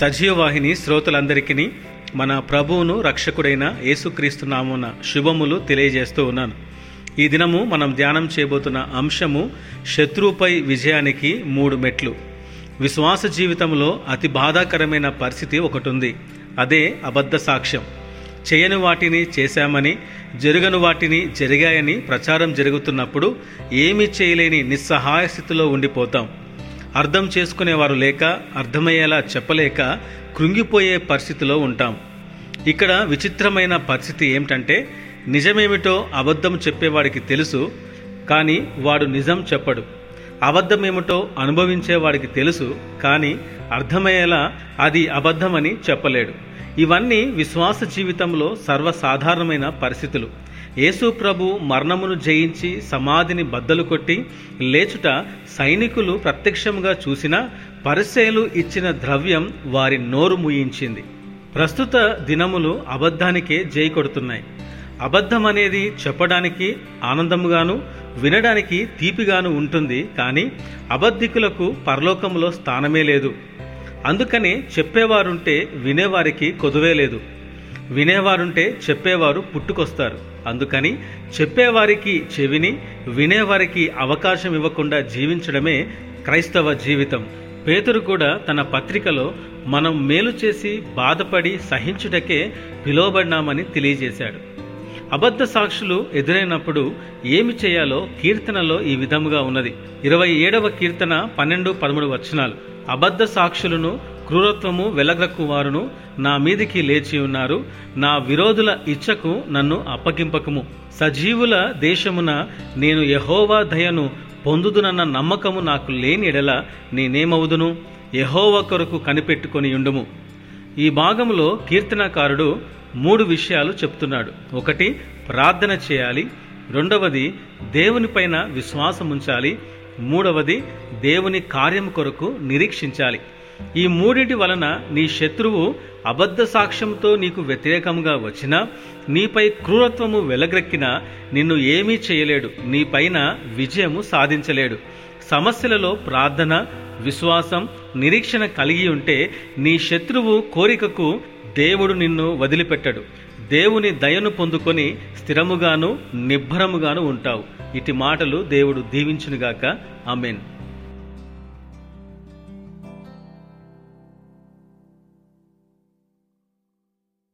సజీవవాహిని శ్రోతలందరికీ మన ప్రభువును రక్షకుడైన యేసుక్రీస్తు నామున శుభములు తెలియజేస్తూ ఉన్నాను. ఈ దినము మనం ధ్యానం చేయబోతున్న అంశము శత్రువుపై విజయానికి మూడు మెట్లు. విశ్వాస జీవితంలో అతి బాధాకరమైన పరిస్థితి ఒకటి ఉంది అదే అబద్ధ సాక్ష్యం. చేయని వాటిని చేశామని జరగని వాటిని జరిగాయని ప్రచారం జరుగుతున్నప్పుడు ఏమీ చేయలేని నిస్సహాయ స్థితిలో ఉండిపోతాం. అర్థం చేసుకునేవారు లేక అర్థమయ్యేలా చెప్పలేక కృంగిపోయే పరిస్థితిలో ఉంటాం. ఇక్కడ విచిత్రమైన పరిస్థితి ఏమిటంటే నిజమేమిటో అబద్ధం చెప్పేవాడికి తెలుసు కానీ వాడు నిజం చెప్పడు. అబద్ధమేమిటో అనుభవించేవాడికి తెలుసు కానీ అర్థమయ్యేలా అది అబద్ధమని చెప్పలేడు. ఇవన్నీ విశ్వాస జీవితంలో సర్వసాధారణమైన పరిస్థితులు. యేసు ప్రభు మరణమును జయించి సమాధిని బద్దలు కొట్టి లేచుట సైనికులు ప్రత్యక్షంగా చూసిన పరిశైలు ఇచ్చిన ద్రవ్యం వారి నోరు ముయించింది. ప్రస్తుత దినములు అబద్ధానికే జై కొడుతున్నాయి. అబద్ధం అనేది చెప్పడానికి ఆనందముగాను వినడానికి తీపిగాను ఉంటుంది కానీ అబద్ధికులకు పరలోకంలో స్థానమే లేదు. అందుకనే చెప్పేవారుంటే వినేవారికి కొదువే లేదు. వినేవారుంటే చెప్పేవారు పుట్టుకొస్తారు. అందుకని చెప్పేవారికి చెవిని వినేవారికి అవకాశం ఇవ్వకుండా జీవించడమే క్రైస్తవ జీవితం. పేతురు కూడా తన పత్రికలో మనం మేలు చేసి బాధపడి సహించుటకే పిలువబడినామని తెలియజేశాడు. అబద్ధ సాక్షులు ఎదురైనప్పుడు ఏమి చేయాలో కీర్తనలో ఈ విధముగా ఉన్నది. ఇరవై ఏడవ కీర్తన పన్నెండు పదమూడు వచనాలు. అబద్ధ సాక్షులను క్రూరత్వము వెలగక్కు వారును నా మీదికి లేచి ఉన్నారు. నా విరోధుల ఇచ్చకు నన్ను అప్పగింపకము. సజీవుల దేశమున నేను యహోవా దయను పొందుదునన్న నమ్మకము నాకు లేని ఎడల నేనేమవుదును? యహోవ కొరకు కనిపెట్టుకొని ఉండుము. ఈ భాగంలో కీర్తనకారుడు మూడు విషయాలు చెప్తున్నాడు. ఒకటి ప్రార్థన చేయాలి. రెండవది దేవునిపైన విశ్వాసం ఉంచాలి మూడవది దేవుని కార్యం కొరకు నిరీక్షించాలి. ఈ మూడింటి వలన నీ శత్రువు అబద్ధ సాక్ష్యంతో నీకు వ్యతిరేకంగా వచ్చినా నీపై క్రూరత్వము వెలగ్రెక్కినా నిన్ను ఏమీ చేయలేడు. నీపైన విజయము సాధించలేడు. సమస్యలలో ప్రార్థన విశ్వాసం నిరీక్షణ కలిగి ఉంటే నీ శత్రువు కోరికకు దేవుడు నిన్ను వదిలిపెట్టడు. దేవుని దయను పొందుకొని స్థిరముగాను నిబ్బరముగాను ఉంటావు. ఇటు మాటలు దేవుడు దీవించునుగాక. అమెన్